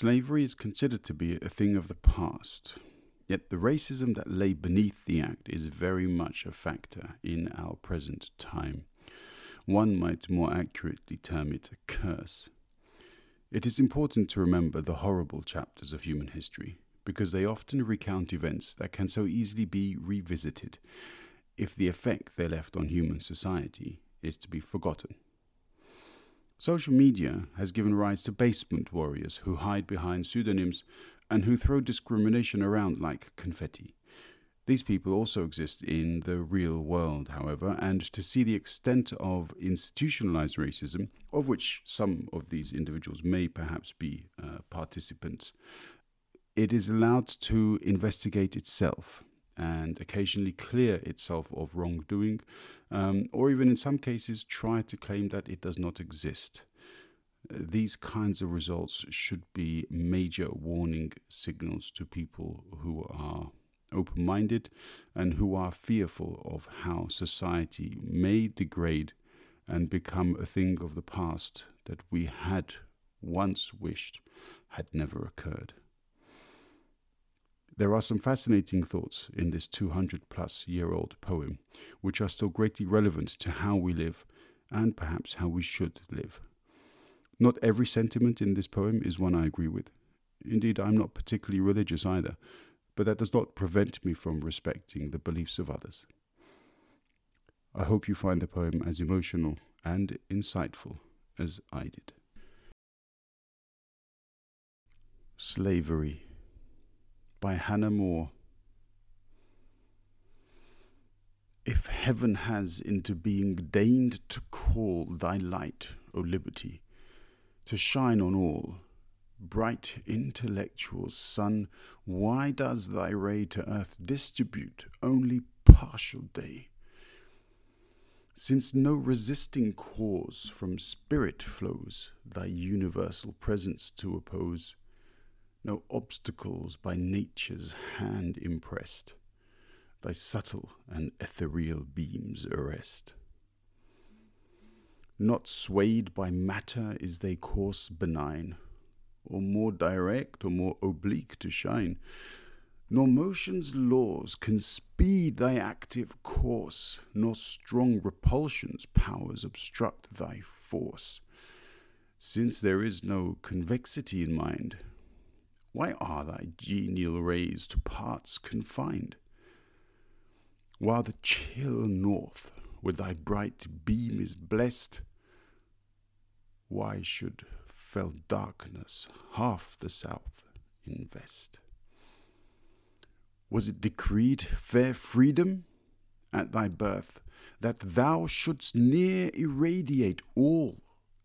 Slavery is considered to be a thing of the past, yet the racism that lay beneath the act is very much a factor in our present time. One might more accurately term it a curse. It is important to remember the horrible chapters of human history, because they often recount events that can so easily be revisited if the effect they left on human society is to be forgotten. Social media has given rise to basement warriors who hide behind pseudonyms and who throw discrimination around like confetti. These people also exist in the real world, however, and to see the extent of institutionalized racism, of which some of these individuals may perhaps be uh, participants, it is allowed to investigate itself and occasionally clear itself of wrongdoing um, or even in some cases try to claim that it does not exist. These kinds of results should be major warning signals to people who are open minded and who are fearful of how society may degrade and become a thing of the past that we had once wished had never occurred. There are some fascinating thoughts in this 200 plus year old poem, which are still greatly relevant to how we live and perhaps how we should live. Not every sentiment in this poem is one I agree with. Indeed, I'm not particularly religious either, but that does not prevent me from respecting the beliefs of others. I hope you find the poem as emotional and insightful as I did. Slavery by Hannah More. If heaven has into being deigned to call thy light, O liberty, to shine on all, bright intellectual sun, why does thy ray to earth distribute only partial day? Since no resisting cause from spirit flows, thy universal presence to oppose, no obstacles by nature's hand impressed, thy subtle and ethereal beams arrest. Not swayed by matter is thy course benign, or more direct or more oblique to shine, nor motion's laws can speed thy active course, nor strong repulsion's powers obstruct thy force. Since there is no convexity in mind, why are thy genial rays to parts confined? While the chill north with thy bright beam is blessed, why should fell darkness half the south invest? Was it decreed, fair freedom, at thy birth, that thou shouldst near irradiate all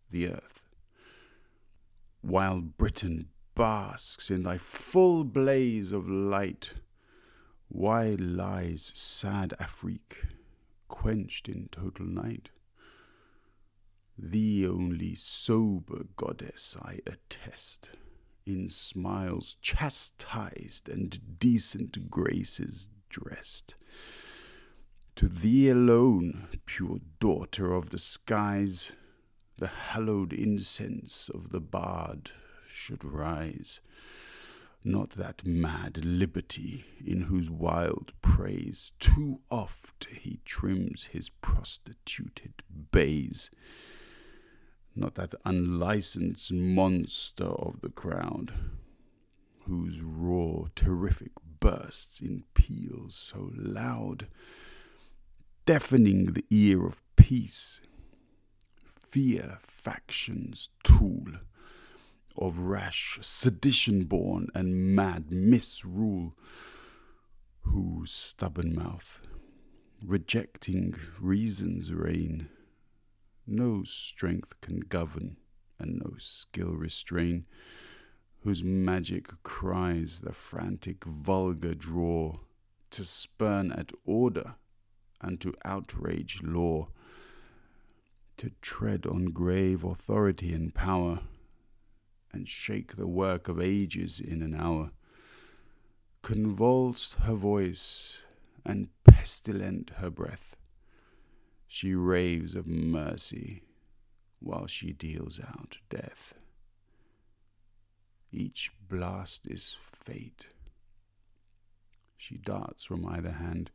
the earth? While Britain basks in thy full blaze of light. Why lies sad Afric quenched in total night? Thee only sober goddess I attest, in smiles chastised and decent graces dressed. To thee alone, pure daughter of the skies, the hallowed incense of the bard should rise. Not that mad liberty in whose wild praise too oft he trims his prostituted bays. Not that unlicensed monster of the crowd, whose roar terrific bursts in peals so loud, deafening the ear of peace. Fear faction's tool of rash, sedition born, and mad misrule, whose stubborn mouth, rejecting reason's reign, no strength can govern and no skill restrain, whose magic cries the frantic vulgar draw to spurn at order and to outrage law, to tread on grave authority and power, and shake the work of ages in an hour. Convulsed her voice, and pestilent her breath, she raves of mercy while she deals out death. Each blast is fate. She darts from either hand,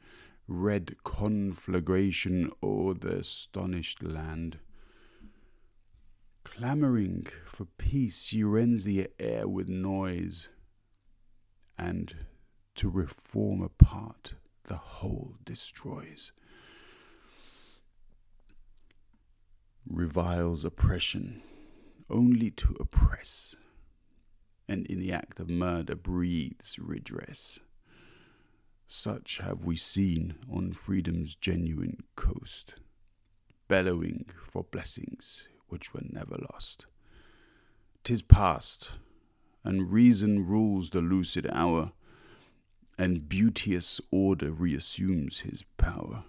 red conflagration o'er the astonished land. Clamoring for peace, she rends the air with noise, and to reform a part, the whole destroys. Reviles oppression only to oppress, and in the act of murder breathes redress. Such have we seen on freedom's genuine coast, bellowing for blessings which were never lost. Tis past, and reason rules the lucid hour, and beauteous order reassumes his power.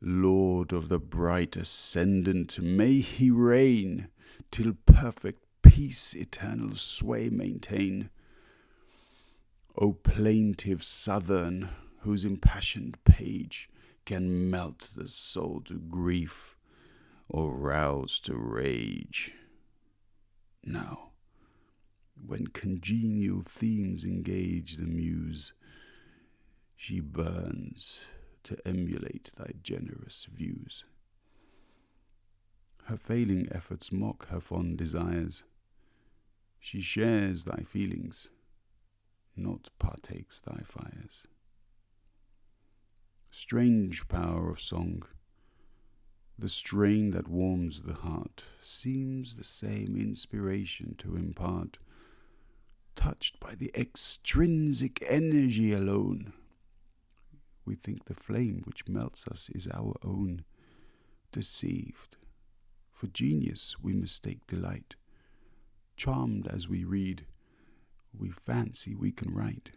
Lord of the bright ascendant, may he reign till perfect peace eternal sway maintain O plaintive Southern, whose impassioned page can melt the soul to grief or rouse to rage. Now, when congenial themes engage the muse, she burns to emulate thy generous views. Her failing efforts mock her fond desires. She shares thy feelings not partakes thy fires. Strange power of song, the strain that warms the heart seems the same inspiration to impart, touched by the extrinsic energy alone. We think the flame which melts us is our own, deceived. For genius we mistake delight, charmed as we read we fancy we can write.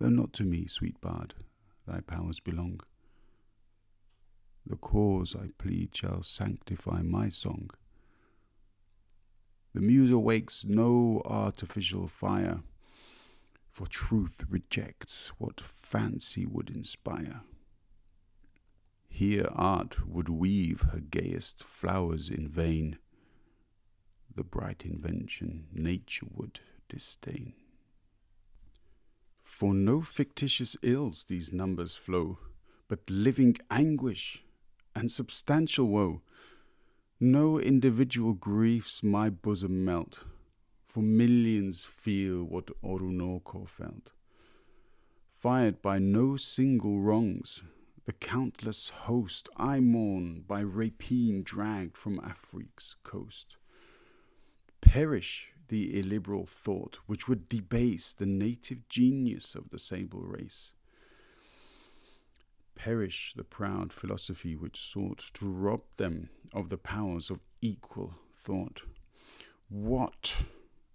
Though not to me, sweet bard, thy powers belong, the cause I plead shall sanctify my song. The muse awakes no artificial fire, for truth rejects what fancy would inspire. Here art would weave her gayest flowers in vain the bright invention nature would disdain. For no fictitious ills these numbers flow, but living anguish and substantial woe. No individual griefs my bosom melt, for millions feel what Oroonoko felt. Fired by no single wrongs, the countless host I mourn by rapine dragged from Afric's coast perish the illiberal thought which would debase the native genius of the sable race. Perish the proud philosophy which sought to rob them of the powers of equal thought. What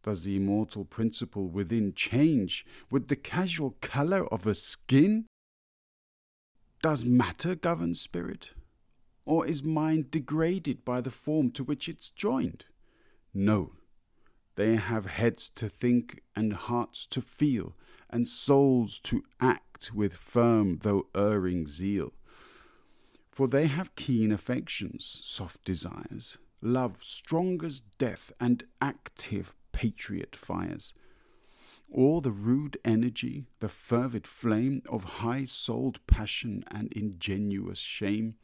does the immortal principle within change with the casual color of a skin? Does matter govern spirit? Or is mind degraded by the form to which it's joined? No, they have heads to think and hearts to feel, and souls to act with firm though erring zeal. For they have keen affections, soft desires, love strong as death, and active patriot fires. All the rude energy, the fervid flame of high souled passion and ingenuous shame,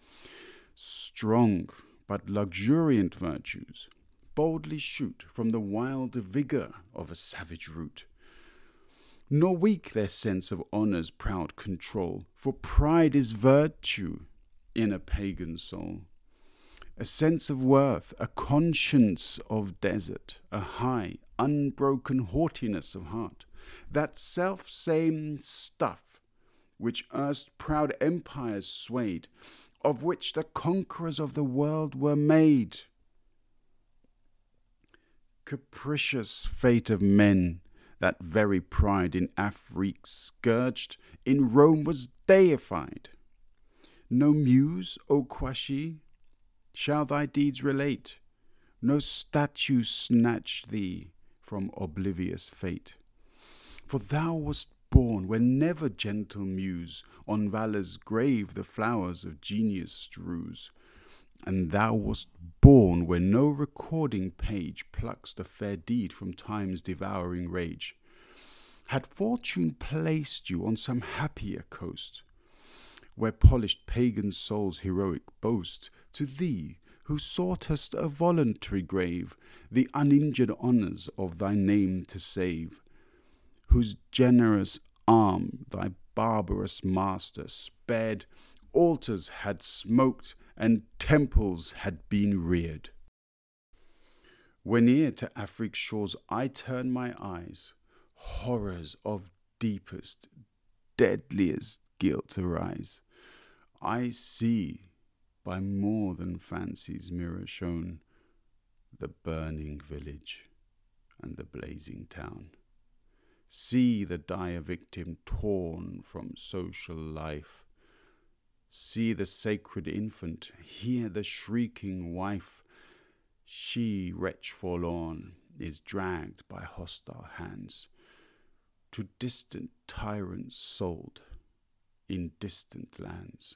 strong but luxuriant virtues, boldly shoot from the wild vigour of a savage root. Nor weak their sense of honour's proud control, for pride is virtue in a pagan soul. A sense of worth, a conscience of desert, a high, unbroken haughtiness of heart, that self same stuff which erst proud empires swayed, of which the conquerors of the world were made capricious fate of men, that very pride in Afric scourged, in Rome was deified. No muse, O Quashi, shall thy deeds relate, no statue snatch thee from oblivious fate. For thou wast born where never gentle muse on valor's grave the flowers of genius strews, and thou wast born where no recording page plucks the fair deed from time's devouring rage. Had fortune placed you on some happier coast, where polished pagan souls heroic boast, to thee, who soughtest a voluntary grave, the uninjured honours of thy name to save, whose generous arm thy barbarous master spared, altars had smoked, and temples had been reared. When near to Afric's shores I turn my eyes, horrors of deepest, deadliest guilt arise. I see, by more than fancy's mirror shown, the burning village and the blazing town. See the dire victim torn from social life. See the sacred infant, hear the shrieking wife. She, wretch forlorn, is dragged by hostile hands to distant tyrants sold in distant lands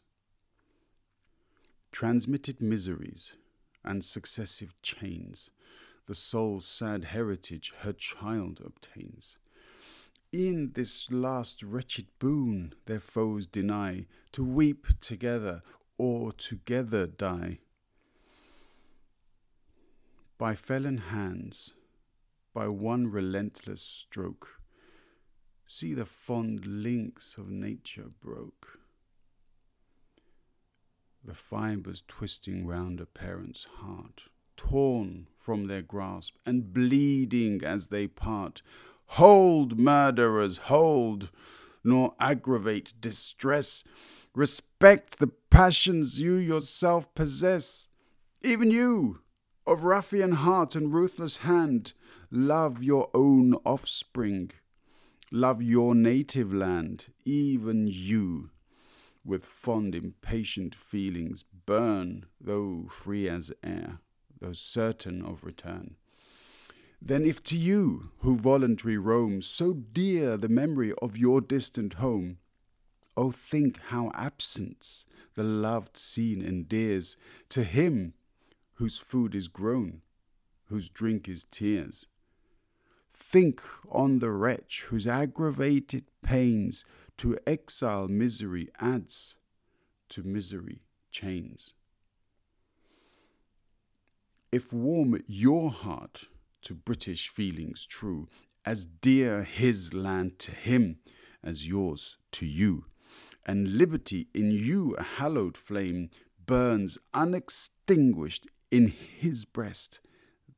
transmitted miseries and successive chains, the soul's sad heritage her child obtains. In this last wretched boon their foes deny, to weep together or together die. By felon hands, by one relentless stroke, see the fond links of nature broke the fibres twisting round a parent's heart, torn from their grasp and bleeding as they part. Hold, murderers, hold, nor aggravate distress. Respect the passions you yourself possess. Even you, of ruffian heart and ruthless hand, love your own offspring. Love your native land, even you with fond, impatient feelings, burn, though free as air, though certain of return. Then, if to you, who voluntary roam, so dear the memory of your distant home, oh, think how absence the loved scene endears to him whose food is groan, whose drink is tears. Think on the wretch whose aggravated pains to exile misery adds to misery chains. If warm your heart to British feelings true, as dear his land to him as yours to you, and liberty in you a hallowed flame burns unextinguished in his breast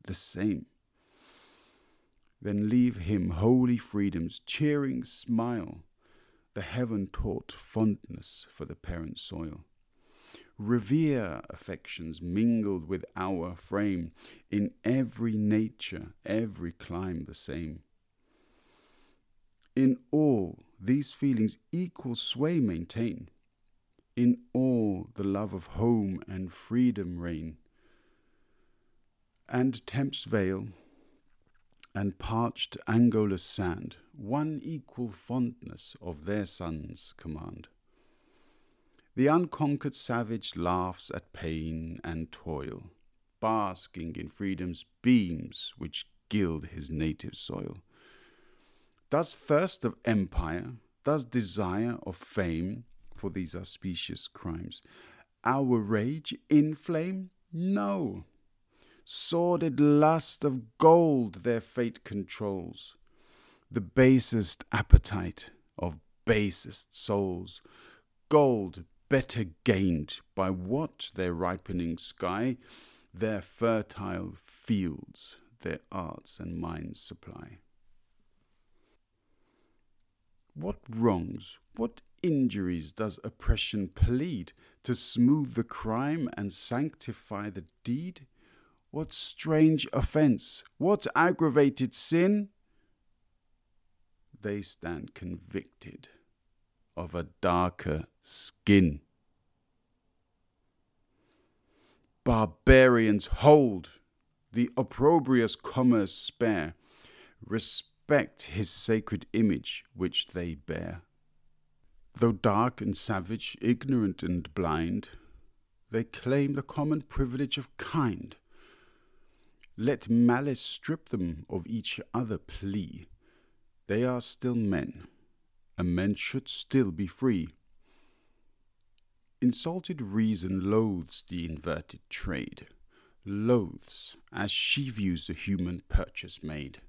the same. Then leave him holy freedom's cheering smile the heaven taught fondness for the parent soil. Revere affections mingled with our frame, in every nature, every clime the same. In all these feelings equal sway maintain, in all the love of home and freedom reign. And Tempe's Vale and parched Angola's sand, one equal fondness of their sons command. The unconquered savage laughs at pain and toil, basking in freedom's beams which gild his native soil. Does thirst of empire, does desire of fame, for these are specious crimes, our rage inflame? No, sordid lust of gold their fate controls, the basest appetite of basest souls, gold better gained by what their ripening sky, their fertile fields, their arts and minds supply. What wrongs, what injuries does oppression plead to smooth the crime and sanctify the deed? What strange offence? What aggravated sin? they stand convicted of a darker skin. Barbarians hold, the opprobrious commerce spare, respect his sacred image which they bear. Though dark and savage, ignorant and blind, they claim the common privilege of kind. Let malice strip them of each other plea. They are still men, and men should still be free. Insulted reason loathes the inverted trade, loathes as she views the human purchase made.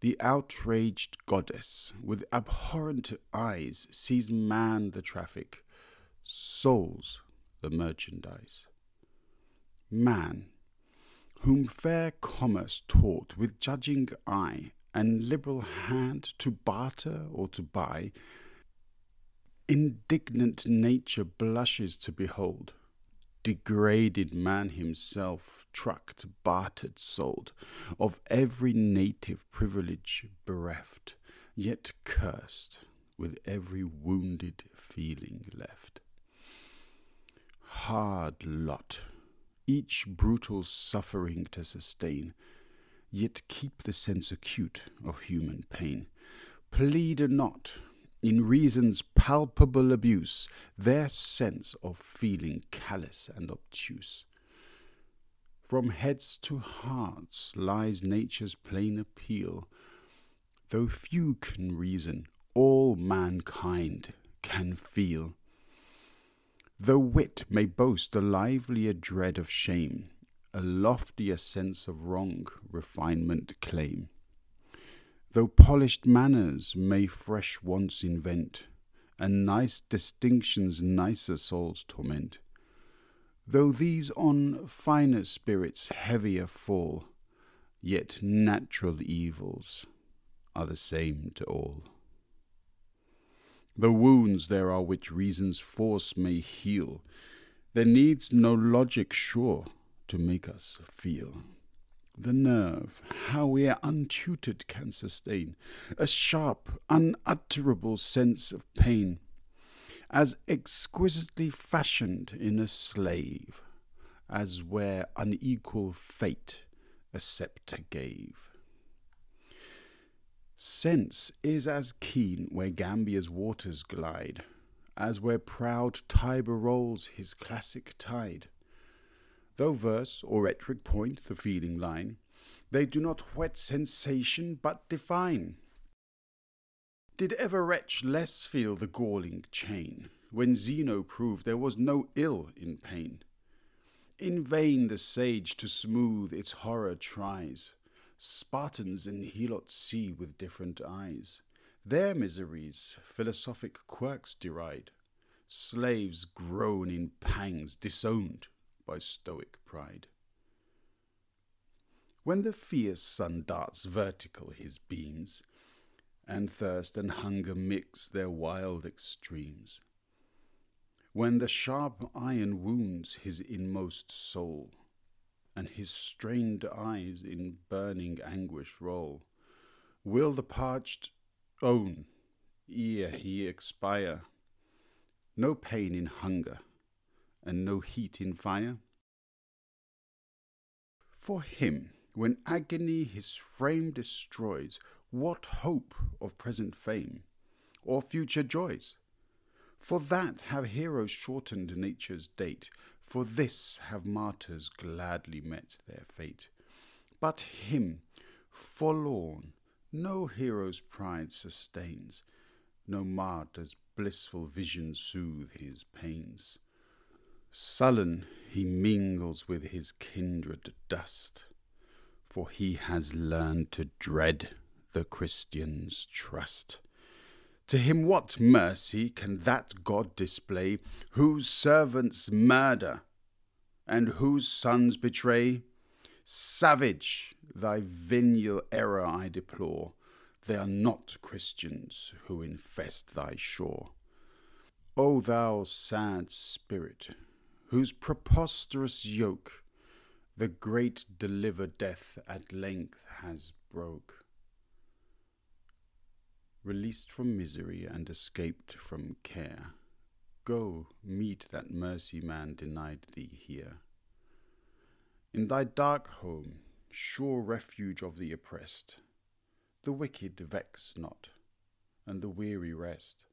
The outraged goddess with abhorrent eyes sees man the traffic, souls the merchandise. Man, whom fair commerce taught with judging eye and liberal hand to barter or to buy, indignant nature blushes to behold. Degraded man himself, trucked, bartered, sold, of every native privilege bereft, yet cursed with every wounded feeling left. Hard lot, each brutal suffering to sustain, yet keep the sense acute of human pain. Plead not in reason's palpable abuse, their sense of feeling callous and obtuse. From heads to hearts lies nature's plain appeal. Though few can reason, all mankind can feel. Though wit may boast a livelier dread of shame, a loftier sense of wrong refinement claim. Though polished manners may fresh wants invent, and nice distinctions nicer souls torment, though these on finer spirits heavier fall, yet natural evils are the same to all. The wounds there are which reason's force may heal, there needs no logic sure to make us feel the nerve, how we untutored can sustain a sharp, unutterable sense of pain, as exquisitely fashioned in a slave, as where unequal fate a sceptre gave. Sense is as keen where Gambia's waters glide, as where proud Tiber rolls his classic tide Though verse or rhetoric point the feeling line, they do not whet sensation but define. Did ever wretch less feel the galling chain, when Zeno proved there was no ill in pain? In vain the sage to smooth its horror tries. Spartans and Helots see with different eyes. Their miseries philosophic quirks deride. Slaves groan in pangs, disowned by stoic pride. When the fierce sun darts vertical his beams, and thirst and hunger mix their wild extremes, when the sharp iron wounds his inmost soul, and his strained eyes in burning anguish roll, will the parched own ere he expire no pain in hunger and no heat in fire? For him, when agony his frame destroys, what hope of present fame or future joys? For that have heroes shortened nature's date, for this have martyrs gladly met their fate. But him, forlorn, no hero's pride sustains, no martyr's blissful vision soothe his pains. Sullen he mingles with his kindred dust, for he has learned to dread the Christian's trust. To him what mercy can that God display whose servants murder and whose sons betray? Savage, thy venial error I deplore. They are not Christians who infest thy shore. O thou sad spirit, whose preposterous yoke the great deliver death at length has broke. released from misery and escaped from care. Go meet that mercy man denied thee here. In thy dark home, sure refuge of the oppressed, the wicked vex not, and the weary rest.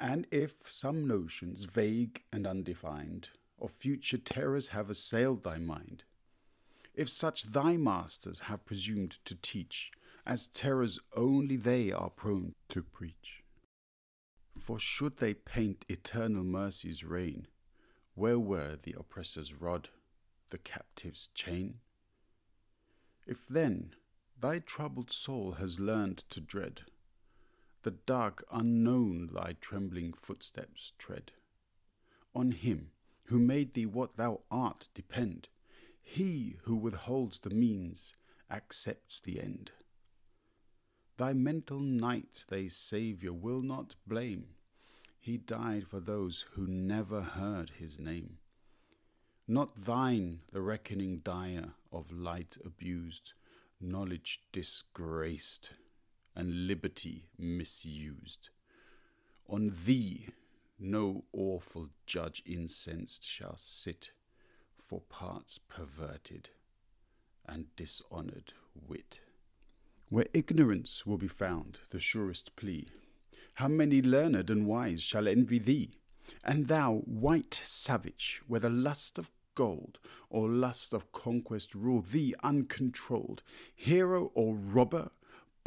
And if some notions, vague and undefined, of future terrors have assailed thy mind, if such thy masters have presumed to teach, as terrors only they are prone to preach. For should they paint eternal mercy's reign, where were the oppressor's rod, the captive's chain? If then thy troubled soul has learned to dread, the dark unknown thy trembling footsteps tread, on him who made thee what thou art depend, he who withholds the means accepts the end. Thy mental night thy Saviour will not blame. He died for those who never heard his name. Not thine the reckoning dire of light abused, knowledge disgraced, and liberty misused. On thee no awful judge incensed shall sit for parts perverted and dishonoured wit. Where ignorance will be found, the surest plea, how many learned and wise shall envy thee? And thou, white savage, whether lust of gold or lust of conquest rule thee uncontrolled, hero or robber,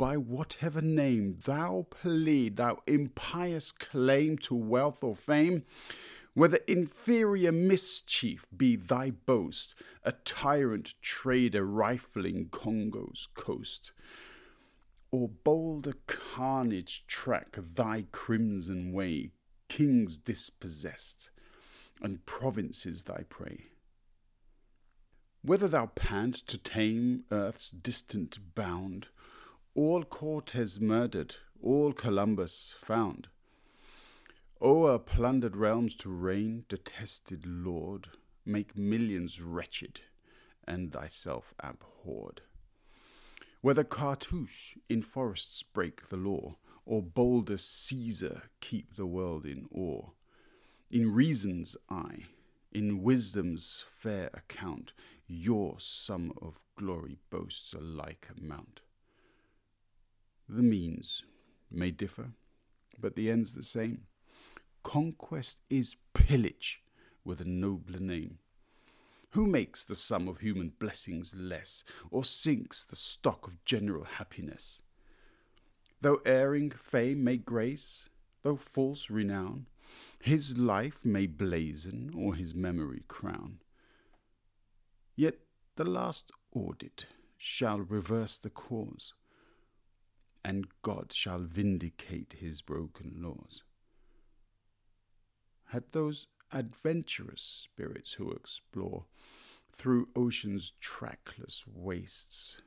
by whatever name thou plead thou impious claim to wealth or fame, whether inferior mischief be thy boast, a tyrant trader rifling Congo's coast, or bolder carnage track thy crimson way, kings dispossessed, and provinces thy prey. Whether thou pant to tame earth's distant bound, all Cortes murdered, all Columbus found, O'er plundered realms to reign, detested Lord, make millions wretched, and thyself abhorred. Whether Cartouche in forests break the law, or bolder Caesar keep the world in awe, in reason's eye, in wisdom's fair account, your sum of glory boasts a like amount. The means may differ, but the end's the same Conquest is pillage with a nobler name. Who makes the sum of human blessings less, or sinks the stock of general happiness? Though erring fame may grace, though false renown, his life may blazon or his memory crown. Yet the last audit shall reverse the cause, and God shall vindicate his broken laws had those adventurous spirits who explore through ocean's trackless wastes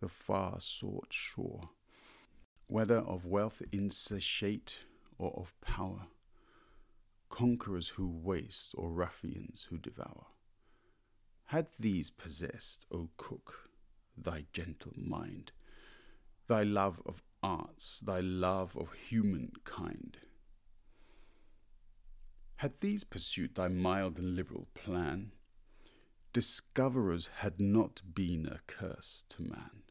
the far sought shore, whether of wealth insatiate or of power, conquerors who waste or ruffians who devour. Had these possessed, O Cook, thy gentle mind, thy love of arts, thy love of humankind, had these pursued thy mild and liberal plan, discoverers had not been a curse to man.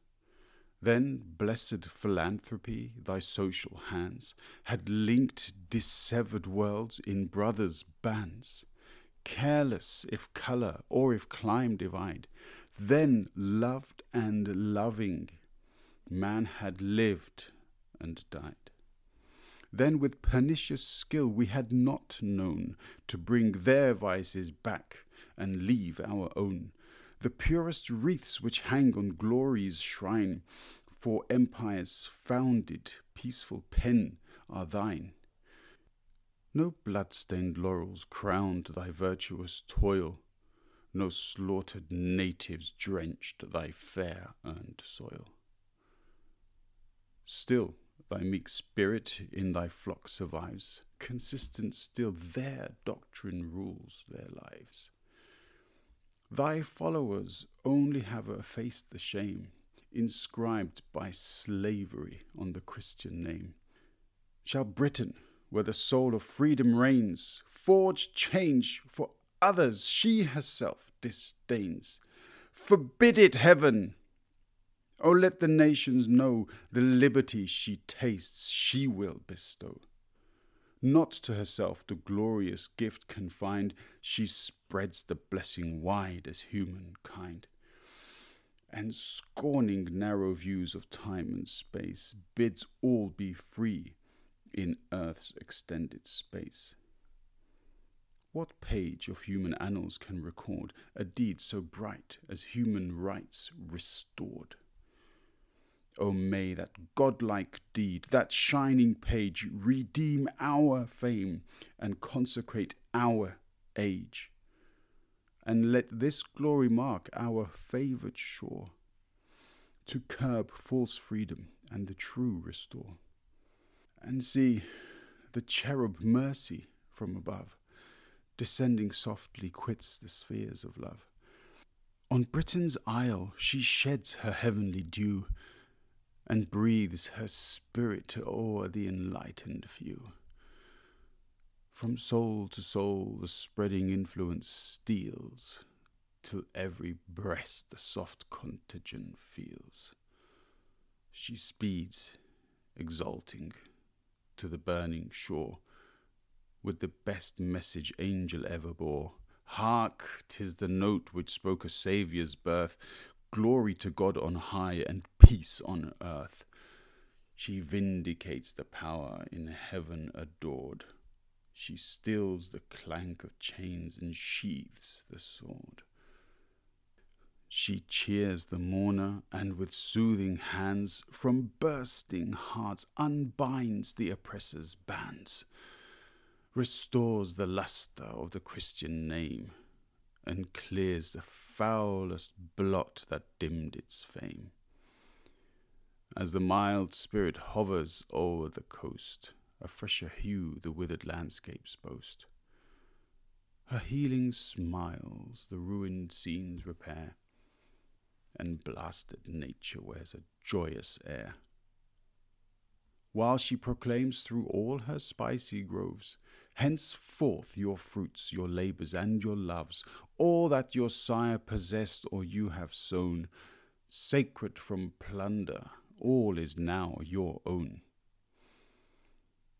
Then blessed philanthropy, thy social hands, had linked dissevered worlds in brothers' bands, careless if colour or if clime divide. Then loved and loving, man had lived and died. Then with pernicious skill we had not known to bring their vices back and leave our own. The purest wreaths which hang on glory's shrine, for empire's founded peaceful Penn are thine. No blood-stained laurels crowned thy virtuous toil, no slaughtered natives drenched thy fair earned soil. Still, thy meek spirit in thy flock survives. Consistent still, their doctrine rules their lives. Thy followers only have effaced the shame inscribed by slavery on the Christian name. Shall Britain, where the soul of freedom reigns, forge change for others she herself disdains? Forbid it, heaven! Oh, let the nations know the liberty she tastes, she will bestow. Not to herself the glorious gift confined, she spreads the blessing wide as humankind. And scorning narrow views of time and space, bids all be free in earth's extended space. What page of human annals can record a deed so bright as human rights restored? O may that godlike deed, that shining page, redeem our fame and consecrate our age. And let this glory mark our favoured shore, to curb false freedom and the true restore. And see the cherub mercy from above, descending softly, quits the spheres of love. On Britain's isle she sheds her heavenly dew and breathes her spirit o'er the enlightened few. From soul to soul the spreading influence steals, till every breast the soft contagion feels. She speeds, exulting, to the burning shore, with the best message angel ever bore. Hark, tis the note which spoke a Saviour's birth, glory to God on high and peace on earth. She vindicates the power in heaven adored. She stills the clank of chains and sheathes the sword. She cheers the mourner and with soothing hands from bursting hearts unbinds the oppressor's bands, restores the lustre of the Christian name and clears the foulest blot that dimmed its fame. As the mild spirit hovers o'er the coast, a fresher hue the withered landscapes boast. Her healing smiles the ruined scenes repair, and blasted nature wears a joyous air. While she proclaims through all her spicy groves Henceforth your fruits, your labours, and your loves, all that your sire possessed or you have sown, sacred from plunder, all is now your own.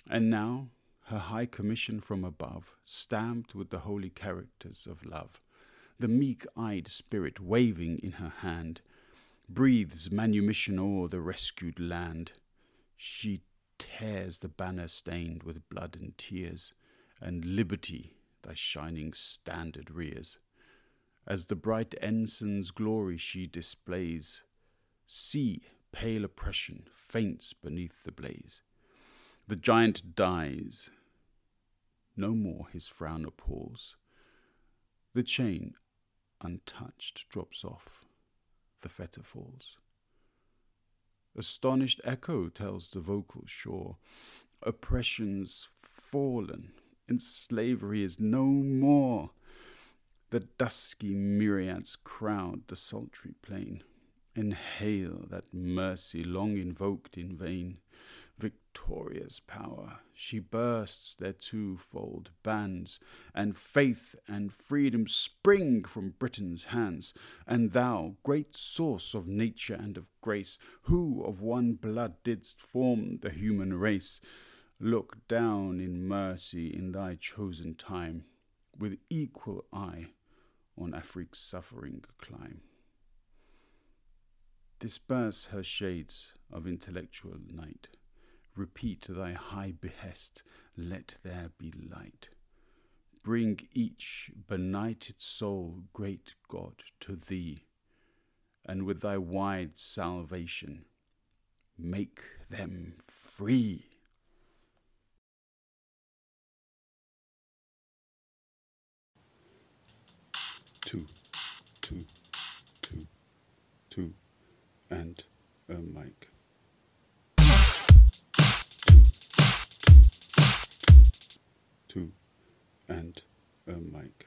And now her high commission from above, stamped with the holy characters of love, the meek eyed spirit waving in her hand, breathes manumission o'er the rescued land. She tears the banner stained with blood and tears and liberty thy shining standard rears. As the bright ensign's glory she displays, see pale oppression faints beneath the blaze. The giant dies, no more his frown appalls. The chain, untouched, drops off, the fetter falls. Astonished echo tells the vocal shore, oppression's fallen, and slavery is no more. The dusky myriads crowd the sultry plain, inhale that mercy long invoked in vain. Victorious power, she bursts their twofold bands, and faith and freedom spring from Britain's hands. And thou, great source of nature and of grace, who of one blood didst form the human race, Look down in mercy in thy chosen time, with equal eye on Afric's suffering clime. Disperse her shades of intellectual night. Repeat thy high behest, let there be light. Bring each benighted soul, great God, to thee, and with thy wide salvation, make them free. two, and a mic. Two, and a mic.